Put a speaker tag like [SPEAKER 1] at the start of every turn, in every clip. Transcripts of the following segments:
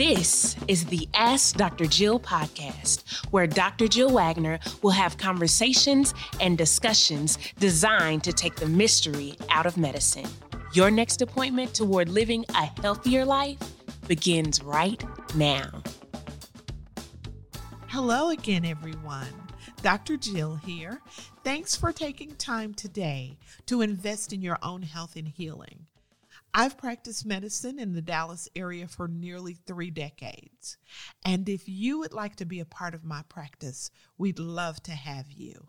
[SPEAKER 1] This is the Ask Dr. Jill podcast, where Dr. Jill Wagner will have conversations and discussions designed to take the mystery out of medicine. Your next appointment toward living a healthier life begins right now.
[SPEAKER 2] Hello again, everyone. Dr. Jill here. Thanks for taking time today to invest in your own health and healing. I've practiced medicine in the Dallas area for nearly three decades. And if you would like to be a part of my practice, we'd love to have you.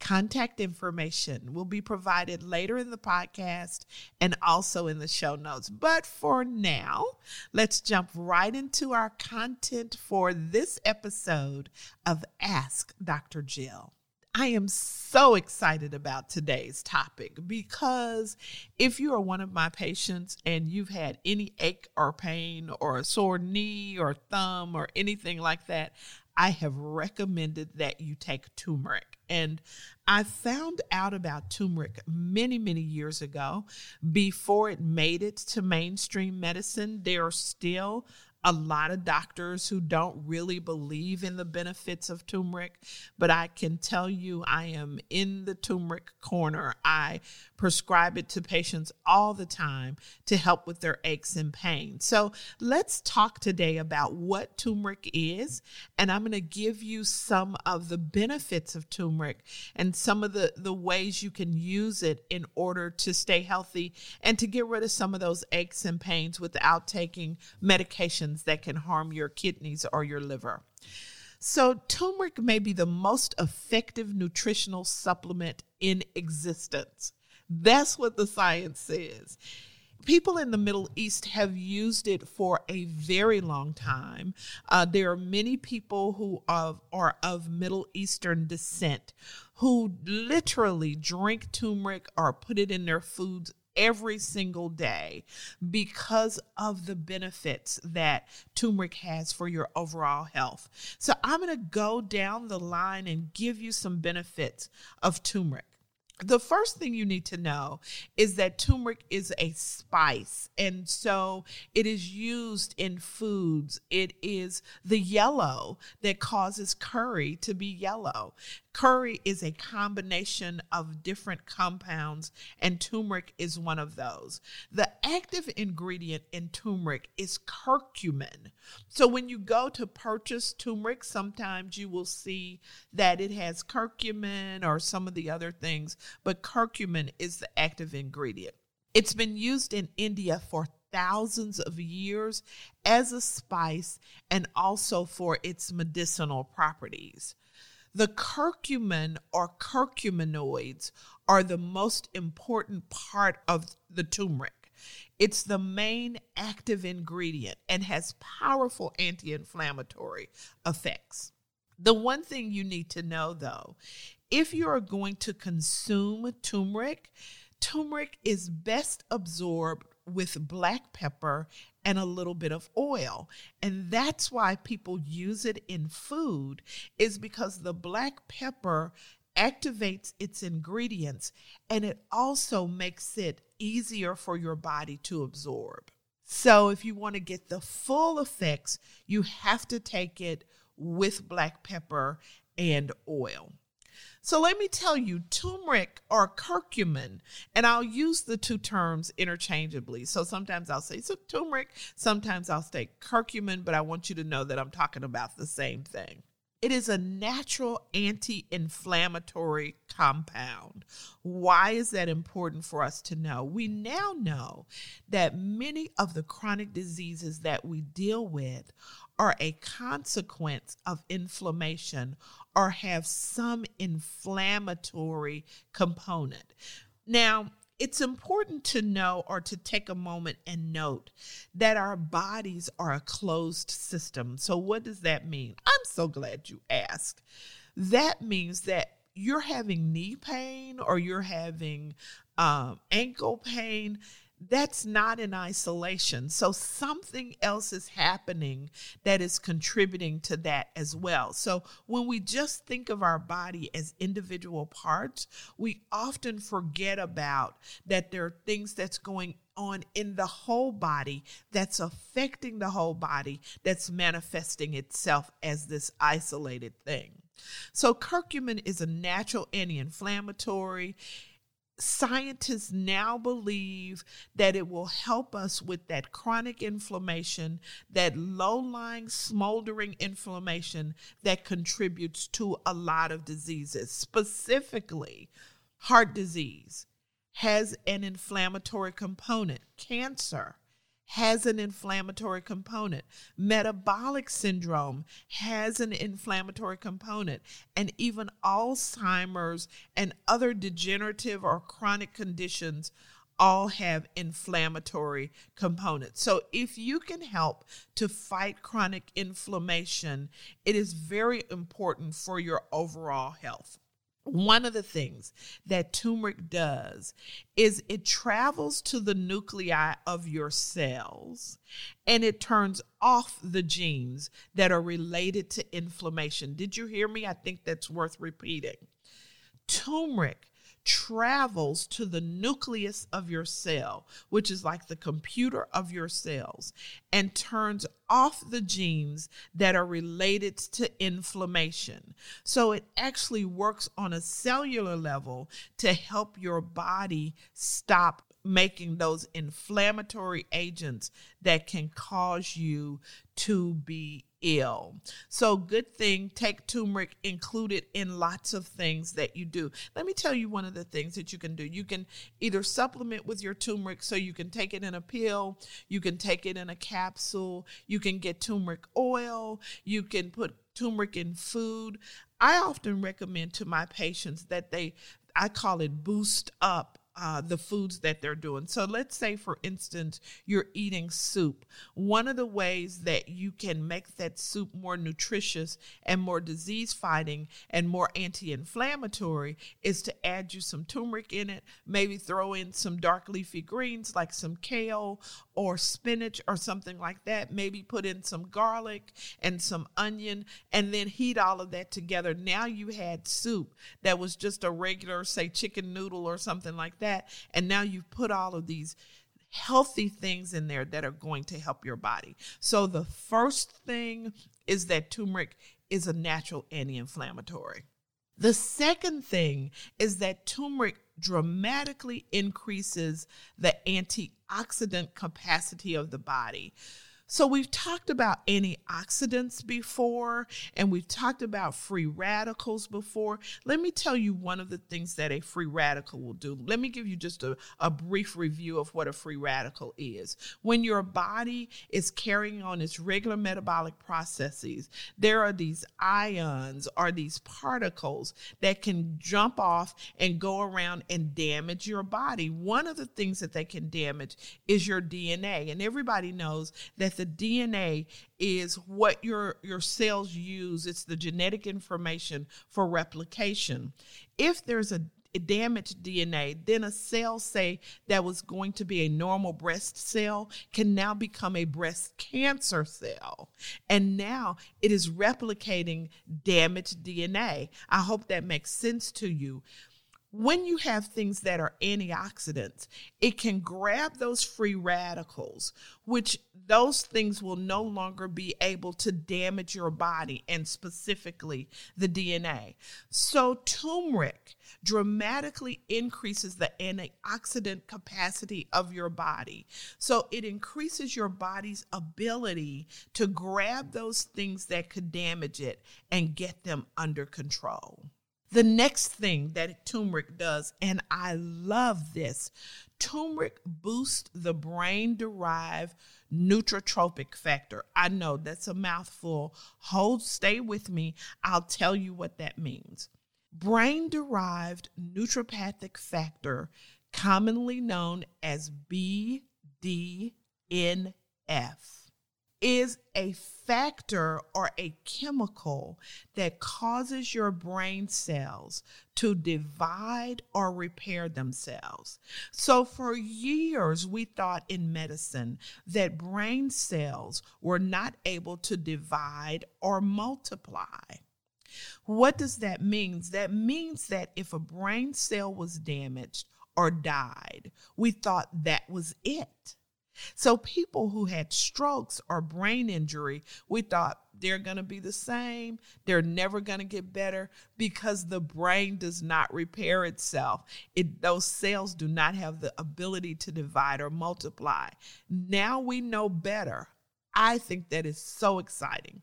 [SPEAKER 2] Contact information will be provided later in the podcast and also in the show notes. But for now, let's jump right into our content for this episode of Ask Dr. Jill. I am so excited about today's topic because if you are one of my patients and you've had any ache or pain or a sore knee or thumb or anything like that, I have recommended that you take turmeric. And I found out about turmeric many, many years ago before it made it to mainstream medicine. There are still a lot of doctors who don't really believe in the benefits of turmeric, but I can tell you I am in the turmeric corner. I prescribe it to patients all the time to help with their aches and pain. So let's talk today about what turmeric is, and I'm going to give you some of the benefits of turmeric and some of the, the ways you can use it in order to stay healthy and to get rid of some of those aches and pains without taking medication that can harm your kidneys or your liver. So, turmeric may be the most effective nutritional supplement in existence. That's what the science says. People in the Middle East have used it for a very long time. Uh, there are many people who are, are of Middle Eastern descent who literally drink turmeric or put it in their foods every single day because of the benefits that turmeric has for your overall health. So, I'm going to go down the line and give you some benefits of turmeric. The first thing you need to know is that turmeric is a spice and so it is used in foods. It is the yellow that causes curry to be yellow curry is a combination of different compounds and turmeric is one of those the active ingredient in turmeric is curcumin so when you go to purchase turmeric sometimes you will see that it has curcumin or some of the other things but curcumin is the active ingredient. It's been used in India for thousands of years as a spice and also for its medicinal properties. The curcumin or curcuminoids are the most important part of the turmeric. It's the main active ingredient and has powerful anti inflammatory effects. The one thing you need to know though if you are going to consume turmeric, turmeric is best absorbed with black pepper and a little bit of oil. And that's why people use it in food is because the black pepper activates its ingredients and it also makes it easier for your body to absorb. So if you want to get the full effects, you have to take it with black pepper and oil. So let me tell you, turmeric or curcumin, and I'll use the two terms interchangeably. So sometimes I'll say so turmeric, sometimes I'll say curcumin, but I want you to know that I'm talking about the same thing. It is a natural anti inflammatory compound. Why is that important for us to know? We now know that many of the chronic diseases that we deal with are a consequence of inflammation or have some inflammatory component. Now, it's important to know or to take a moment and note that our bodies are a closed system. So, what does that mean? I'm so glad you asked. That means that you're having knee pain or you're having um, ankle pain that's not in isolation. So something else is happening that is contributing to that as well. So when we just think of our body as individual parts, we often forget about that there are things that's going on in the whole body that's affecting the whole body that's manifesting itself as this isolated thing. So curcumin is a natural anti-inflammatory scientists now believe that it will help us with that chronic inflammation, that low lying, smoldering inflammation that contributes to a lot of diseases, specifically heart disease has an inflammatory component, cancer has an inflammatory component. Metabolic syndrome has an inflammatory component. And even Alzheimer's and other degenerative or chronic conditions all have inflammatory components. So, if you can help to fight chronic inflammation, it is very important for your overall health one of the things that turmeric does is it travels to the nuclei of your cells and it turns off the genes that are related to inflammation. Did you hear me? I think that's worth repeating. Turmeric travels to the nucleus of your cell, which is like the computer of your cells, and turns off the genes that are related to inflammation. So it actually works on a cellular level to help your body stop making those inflammatory agents that can cause you to be ill. So, good thing, take turmeric, include it in lots of things that you do. Let me tell you one of the things that you can do. You can either supplement with your turmeric, so you can take it in a pill, you can take it in a capsule, you can get turmeric oil, you can put turmeric in food. I often recommend to my patients that they, I call it boost up uh, the foods that they're doing. So let's say, for instance, you're eating soup. One of the ways that you can make that soup more nutritious and more disease fighting and more anti inflammatory is to add you some turmeric in it, maybe throw in some dark leafy greens like some kale or spinach or something like that, maybe put in some garlic and some onion, and then heat all of that together. Now you had soup that was just a regular, say, chicken noodle or something like that. And now you've put all of these healthy things in there that are going to help your body. So the first thing is that turmeric is a natural anti inflammatory. The second thing is that turmeric dramatically increases the antioxidant capacity of the body. So, we've talked about antioxidants before, and we've talked about free radicals before. Let me tell you one of the things that a free radical will do. Let me give you just a, a brief review of what a free radical is. When your body is carrying on its regular metabolic processes, there are these ions or these particles that can jump off and go around and damage your body. One of the things that they can damage is your DNA, and everybody knows that the DNA is what your your cells use. It's the genetic information for replication. If there's a damaged DNA, then a cell, say, that was going to be a normal breast cell, can now become a breast cancer cell. And now it is replicating damaged DNA. I hope that makes sense to you when you have things that are antioxidants, it can grab those free radicals, which those things will no longer be able to damage your body and specifically the DNA. So, turmeric dramatically increases the antioxidant capacity of your body. So, it increases your body's ability to grab those things that could damage it and get them under control. The next thing that turmeric does, and I love this, turmeric boosts the brain derived neurotrophic factor. I know that's a mouthful. Hold, stay with me. I'll tell you what that means. Brain derived neurotrophic factor, commonly known as BDNF, is a factor or a chemical that causes your brain cells to divide or repair themselves. So, for years, we thought in medicine that brain cells were not able to divide or multiply. What does that mean? That means that if a brain cell was damaged or died, we thought that was it. So people who had strokes or brain injury, we thought they're going to be the same. They're never going to get better because the brain does not repair itself. It, those cells do not have the ability to divide or multiply. Now we know better. I think that is so exciting.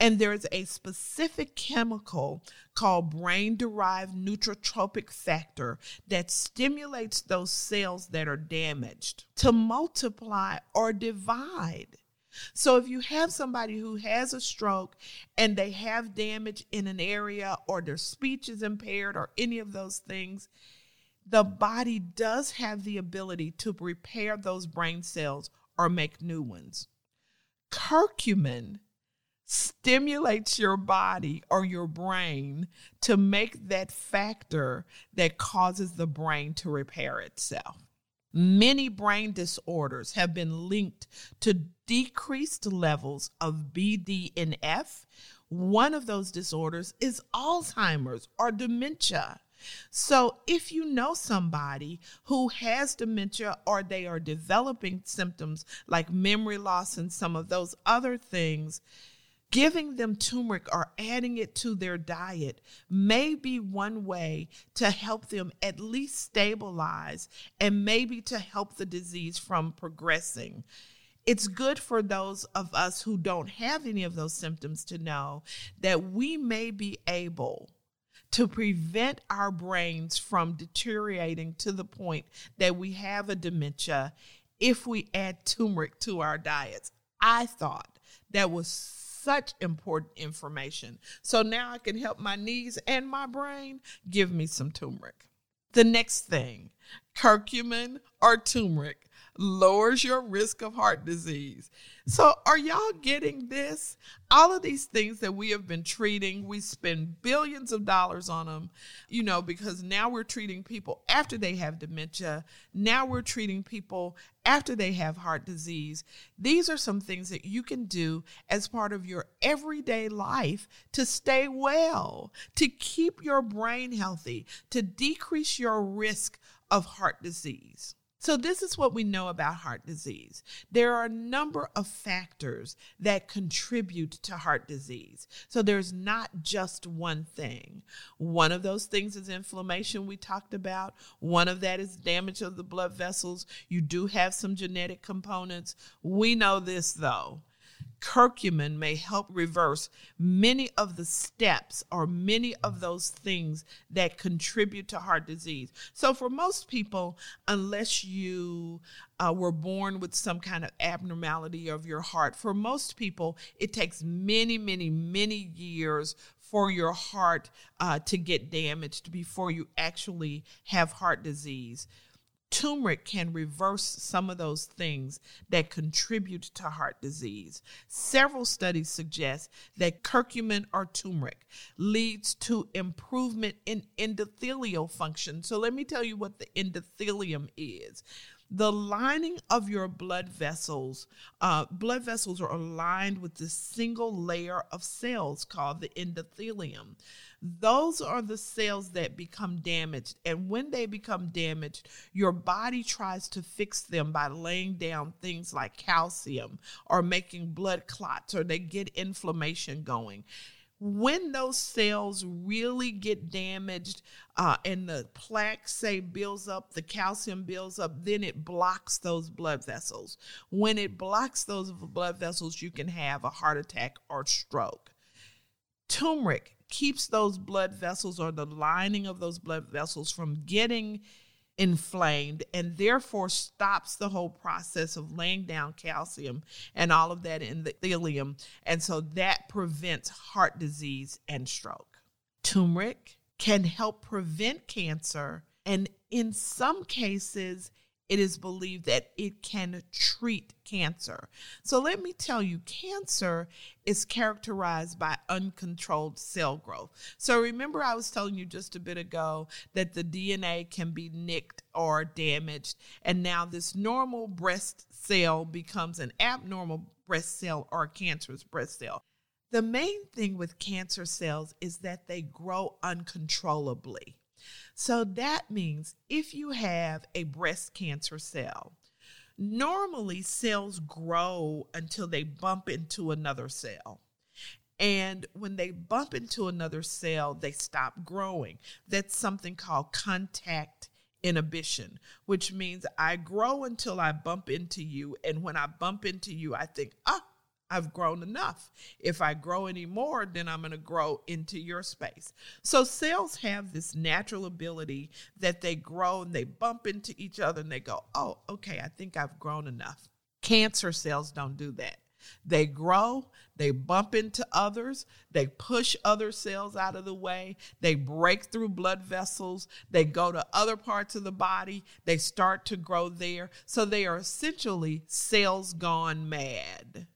[SPEAKER 2] And there's a specific chemical called brain derived neurotrophic factor that stimulates those cells that are damaged to multiply or divide. So if you have somebody who has a stroke and they have damage in an area or their speech is impaired or any of those things, the body does have the ability to repair those brain cells or make new ones. Curcumin stimulates your body or your brain to make that factor that causes the brain to repair itself. Many brain disorders have been linked to decreased levels of BDNF. One of those disorders is Alzheimer's or dementia. So, if you know somebody who has dementia or they are developing symptoms like memory loss and some of those other things, Giving them turmeric or adding it to their diet may be one way to help them at least stabilize and maybe to help the disease from progressing. It's good for those of us who don't have any of those symptoms to know that we may be able to prevent our brains from deteriorating to the point that we have a dementia if we add turmeric to our diets. I thought that was such important information. So now I can help my knees and my brain. Give me some turmeric. The next thing curcumin or turmeric lowers your risk of heart disease. So, are y'all getting this? All of these things that we have been treating, we spend billions of dollars on them, you know, because now we're treating people after they have dementia. Now we're treating people after they have heart disease. These are some things that you can do as part of your everyday life to stay well, to keep your brain healthy, to decrease your risk of heart disease. So, this is what we know about heart disease. There are a number of factors that contribute to heart disease. So, there's not just one thing. One of those things is inflammation, we talked about. One of that is damage of the blood vessels. You do have some genetic components. We know this, though curcumin may help reverse many of the steps or many of those things that contribute to heart disease. So, for most people, unless you uh, were born with some kind of abnormality of your heart, for most people, it takes many, many, many years for your heart uh, to get damaged before you actually have heart disease turmeric can reverse some of those things that contribute to heart disease. Several studies suggest that curcumin or turmeric leads to improvement in endothelial function. So let me tell you what the endothelium is. The lining of your blood vessels, uh, blood vessels are aligned with this single layer of cells called the endothelium. Those are the cells that become damaged. And when they become damaged, your body tries to fix them by laying down things like calcium or making blood clots or they get inflammation going. When those cells really get damaged uh, and the plaque say builds up the calcium builds up then it blocks those blood vessels. When it blocks those blood vessels you can have a heart attack or stroke. Turmeric keeps those blood vessels or the lining of those blood vessels from getting inflamed and therefore stops the whole process of laying down calcium and all of that endothelium. And so that prevents heart disease and stroke. Turmeric can help prevent cancer and in some cases, it is believed that it can treat cancer. So let me tell you, cancer is characterized by uncontrolled cell growth. So remember, I was telling you just a bit ago that the DNA can be nicked or damaged, and now this normal breast cell becomes an abnormal breast cell or a cancerous breast cell. The main thing with cancer cells is that they grow uncontrollably. So that means if you have a breast cancer cell, normally cells grow until they bump into another cell. And when they bump into another cell, they stop growing. That's something called contact inhibition, which means I grow until I bump into you. And when I bump into you, I think, ah, I've grown enough. If I grow any more, then I'm going to grow into your space. So cells have this natural ability that they grow and they bump into each other and they go, oh, okay, I think I've grown enough. Cancer cells don't do that. They grow, they bump into others, they push other cells out of the way, they break through blood vessels, they go to other parts of the body, they start to grow there. So they are essentially cells gone mad.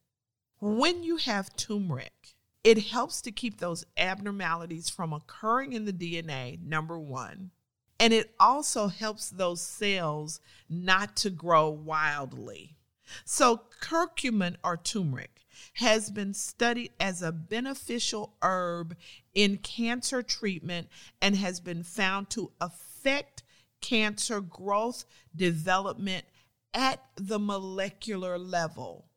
[SPEAKER 2] When you have turmeric, it helps to keep those abnormalities from occurring in the DNA, number one. And it also helps those cells not to grow wildly. So, curcumin or turmeric has been studied as a beneficial herb in cancer treatment and has been found to affect cancer growth development at the molecular level.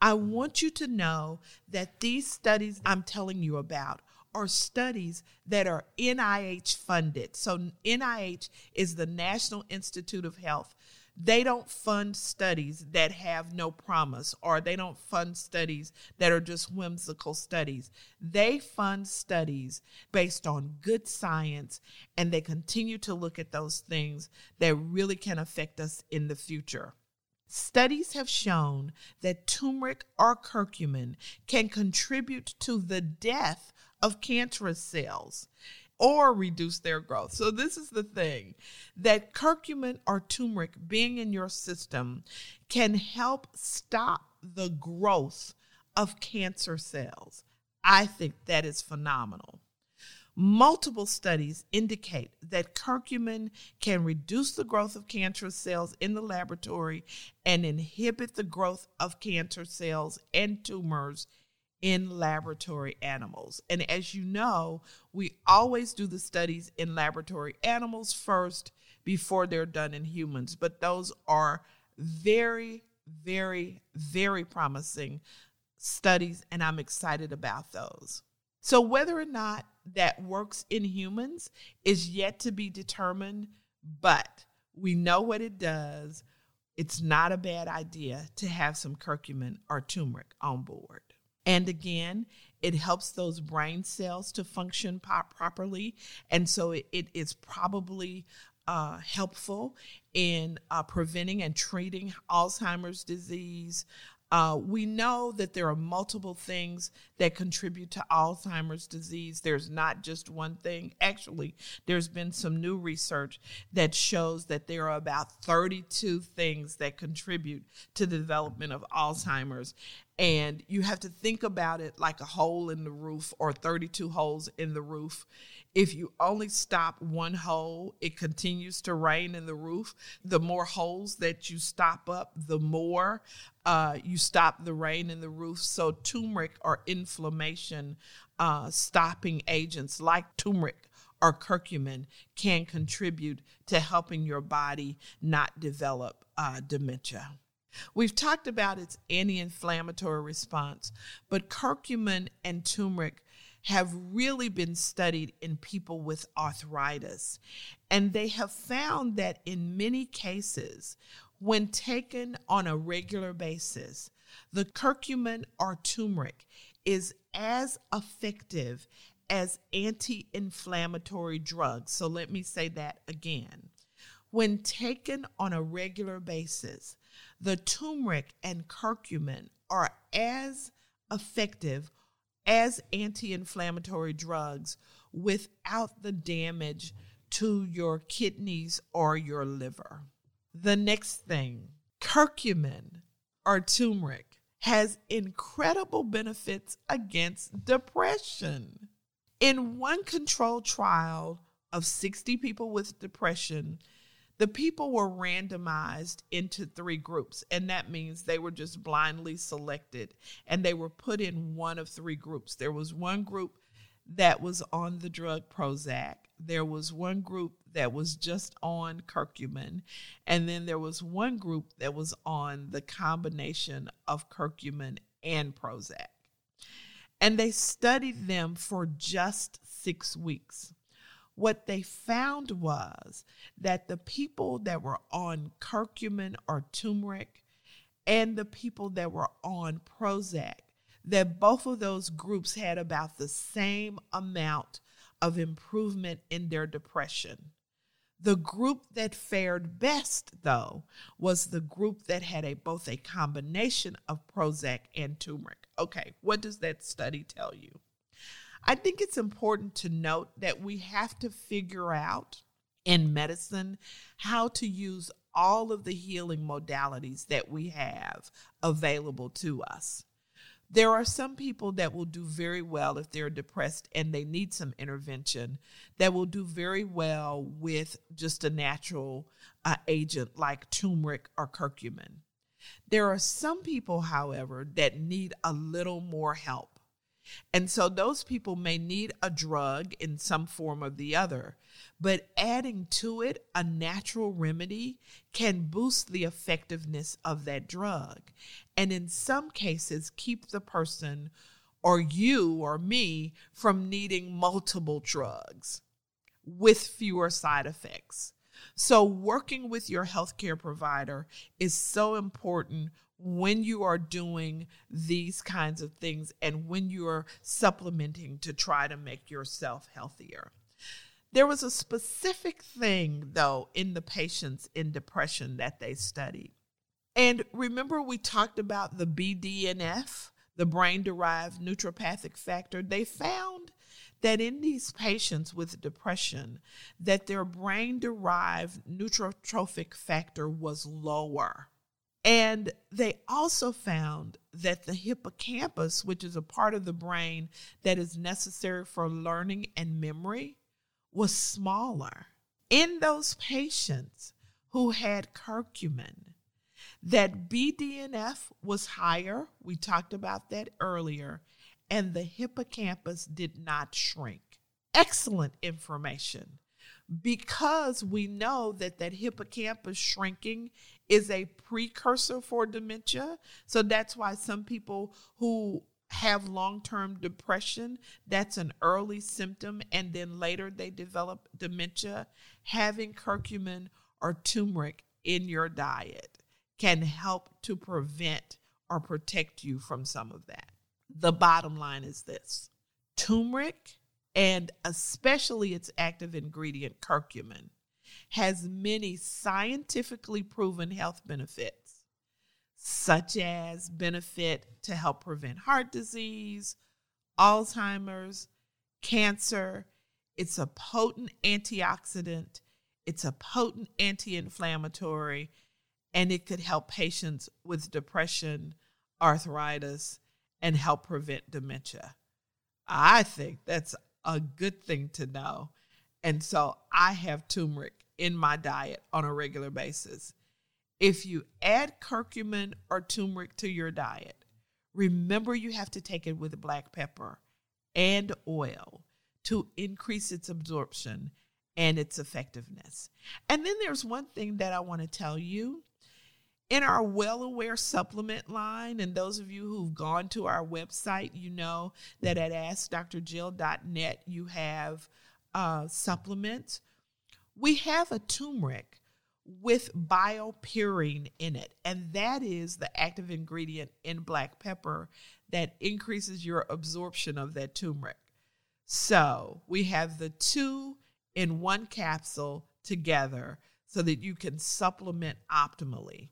[SPEAKER 2] I want you to know that these studies I'm telling you about are studies that are NIH funded. So, NIH is the National Institute of Health. They don't fund studies that have no promise, or they don't fund studies that are just whimsical studies. They fund studies based on good science, and they continue to look at those things that really can affect us in the future. Studies have shown that turmeric or curcumin can contribute to the death of cancerous cells or reduce their growth. So, this is the thing that curcumin or turmeric being in your system can help stop the growth of cancer cells. I think that is phenomenal. Multiple studies indicate that curcumin can reduce the growth of cancer cells in the laboratory and inhibit the growth of cancer cells and tumors in laboratory animals. And as you know, we always do the studies in laboratory animals first before they're done in humans, but those are very, very, very promising studies, and I'm excited about those. So, whether or not that works in humans is yet to be determined, but we know what it does. It's not a bad idea to have some curcumin or turmeric on board. And again, it helps those brain cells to function properly. And so it, it is probably uh, helpful in uh, preventing and treating Alzheimer's disease, uh, we know that there are multiple things that contribute to Alzheimer's disease. There's not just one thing. Actually, there's been some new research that shows that there are about 32 things that contribute to the development of Alzheimer's. And you have to think about it like a hole in the roof or 32 holes in the roof. If you only stop one hole, it continues to rain in the roof. The more holes that you stop up, the more uh, you stop the rain in the roof. So, turmeric or inflammation uh, stopping agents like turmeric or curcumin can contribute to helping your body not develop uh, dementia. We've talked about its anti inflammatory response, but curcumin and turmeric have really been studied in people with arthritis. And they have found that in many cases, when taken on a regular basis, the curcumin or turmeric is as effective as anti inflammatory drugs. So let me say that again. When taken on a regular basis, the turmeric and curcumin are as effective as anti inflammatory drugs without the damage to your kidneys or your liver. The next thing curcumin or turmeric has incredible benefits against depression. In one controlled trial of 60 people with depression, the people were randomized into three groups, and that means they were just blindly selected and they were put in one of three groups. There was one group that was on the drug Prozac, there was one group that was just on curcumin, and then there was one group that was on the combination of curcumin and Prozac. And they studied them for just six weeks what they found was that the people that were on curcumin or turmeric and the people that were on Prozac, that both of those groups had about the same amount of improvement in their depression. The group that fared best, though, was the group that had a both a combination of Prozac and turmeric. Okay, what does that study tell you? I think it's important to note that we have to figure out in medicine how to use all of the healing modalities that we have available to us. There are some people that will do very well if they're depressed and they need some intervention, that will do very well with just a natural uh, agent like turmeric or curcumin. There are some people, however, that need a little more help. And so those people may need a drug in some form or the other, but adding to it a natural remedy can boost the effectiveness of that drug. And in some cases, keep the person or you or me from needing multiple drugs with fewer side effects. So, working with your healthcare provider is so important when you are doing these kinds of things and when you're supplementing to try to make yourself healthier. There was a specific thing, though, in the patients in depression that they studied. And remember, we talked about the BDNF, the brain derived neurotrophic factor. They found that in these patients with depression that their brain derived neurotrophic factor was lower and they also found that the hippocampus, which is a part of the brain that is necessary for learning and memory, was smaller. In those patients who had curcumin, that BDNF was higher. We talked about that earlier. And the hippocampus did not shrink. Excellent information because we know that that hippocampus shrinking is a precursor for dementia. So that's why some people who have long term depression, that's an early symptom, and then later they develop dementia. Having curcumin or turmeric in your diet can help to prevent or protect you from some of that. The bottom line is this turmeric, and especially its active ingredient, curcumin, has many scientifically proven health benefits, such as benefit to help prevent heart disease, Alzheimer's, cancer. It's a potent antioxidant, it's a potent anti inflammatory, and it could help patients with depression, arthritis, and help prevent dementia. I think that's a good thing to know. And so I have turmeric in my diet on a regular basis. If you add curcumin or turmeric to your diet, remember you have to take it with black pepper and oil to increase its absorption and its effectiveness. And then there's one thing that I want to tell you. In our well aware supplement line, and those of you who've gone to our website, you know that at AskDrJill.net you have uh, supplements we have a turmeric with BioPerine in it, and that is the active ingredient in black pepper that increases your absorption of that turmeric. So we have the two in one capsule together so that you can supplement optimally.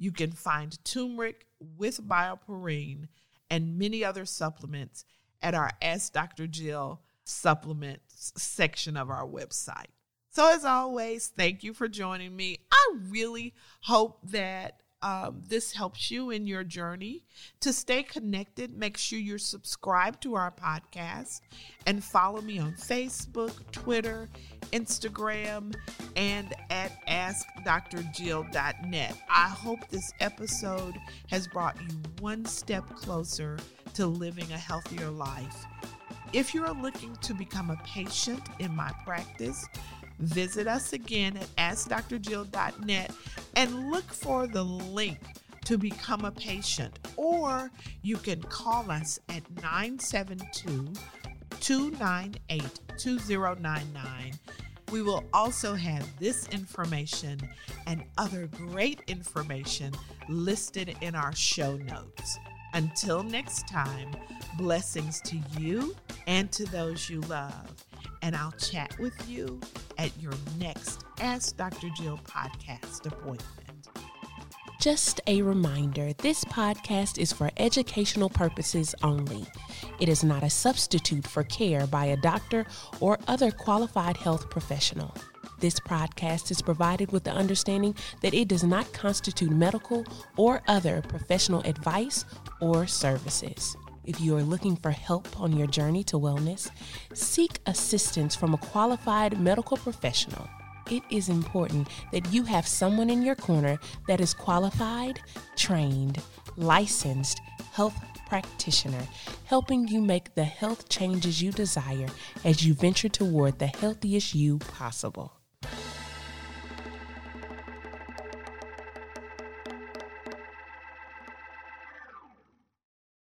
[SPEAKER 2] You can find turmeric with BioPerine and many other supplements at our Ask Dr. Jill supplements section of our website. So, as always, thank you for joining me. I really hope that um, this helps you in your journey. To stay connected, make sure you're subscribed to our podcast and follow me on Facebook, Twitter, Instagram, and at AskDrJill.net. I hope this episode has brought you one step closer to living a healthier life. If you're looking to become a patient in my practice, visit us again at AskDrJill.net and look for the link to become a patient, or you can call us at 972 298 2099. We will also have this information and other great information listed in our show notes. Until next time, blessings to you and to those you love. And I'll chat with you at your next Ask Dr. Jill podcast appointment.
[SPEAKER 1] Just a reminder this podcast is for educational purposes only. It is not a substitute for care by a doctor or other qualified health professional. This podcast is provided with the understanding that it does not constitute medical or other professional advice or services. If you are looking for help on your journey to wellness, seek assistance from a qualified medical professional it is important that you have someone in your corner that is qualified, trained, licensed health practitioner, helping you make the health changes you desire as you venture toward the healthiest you possible.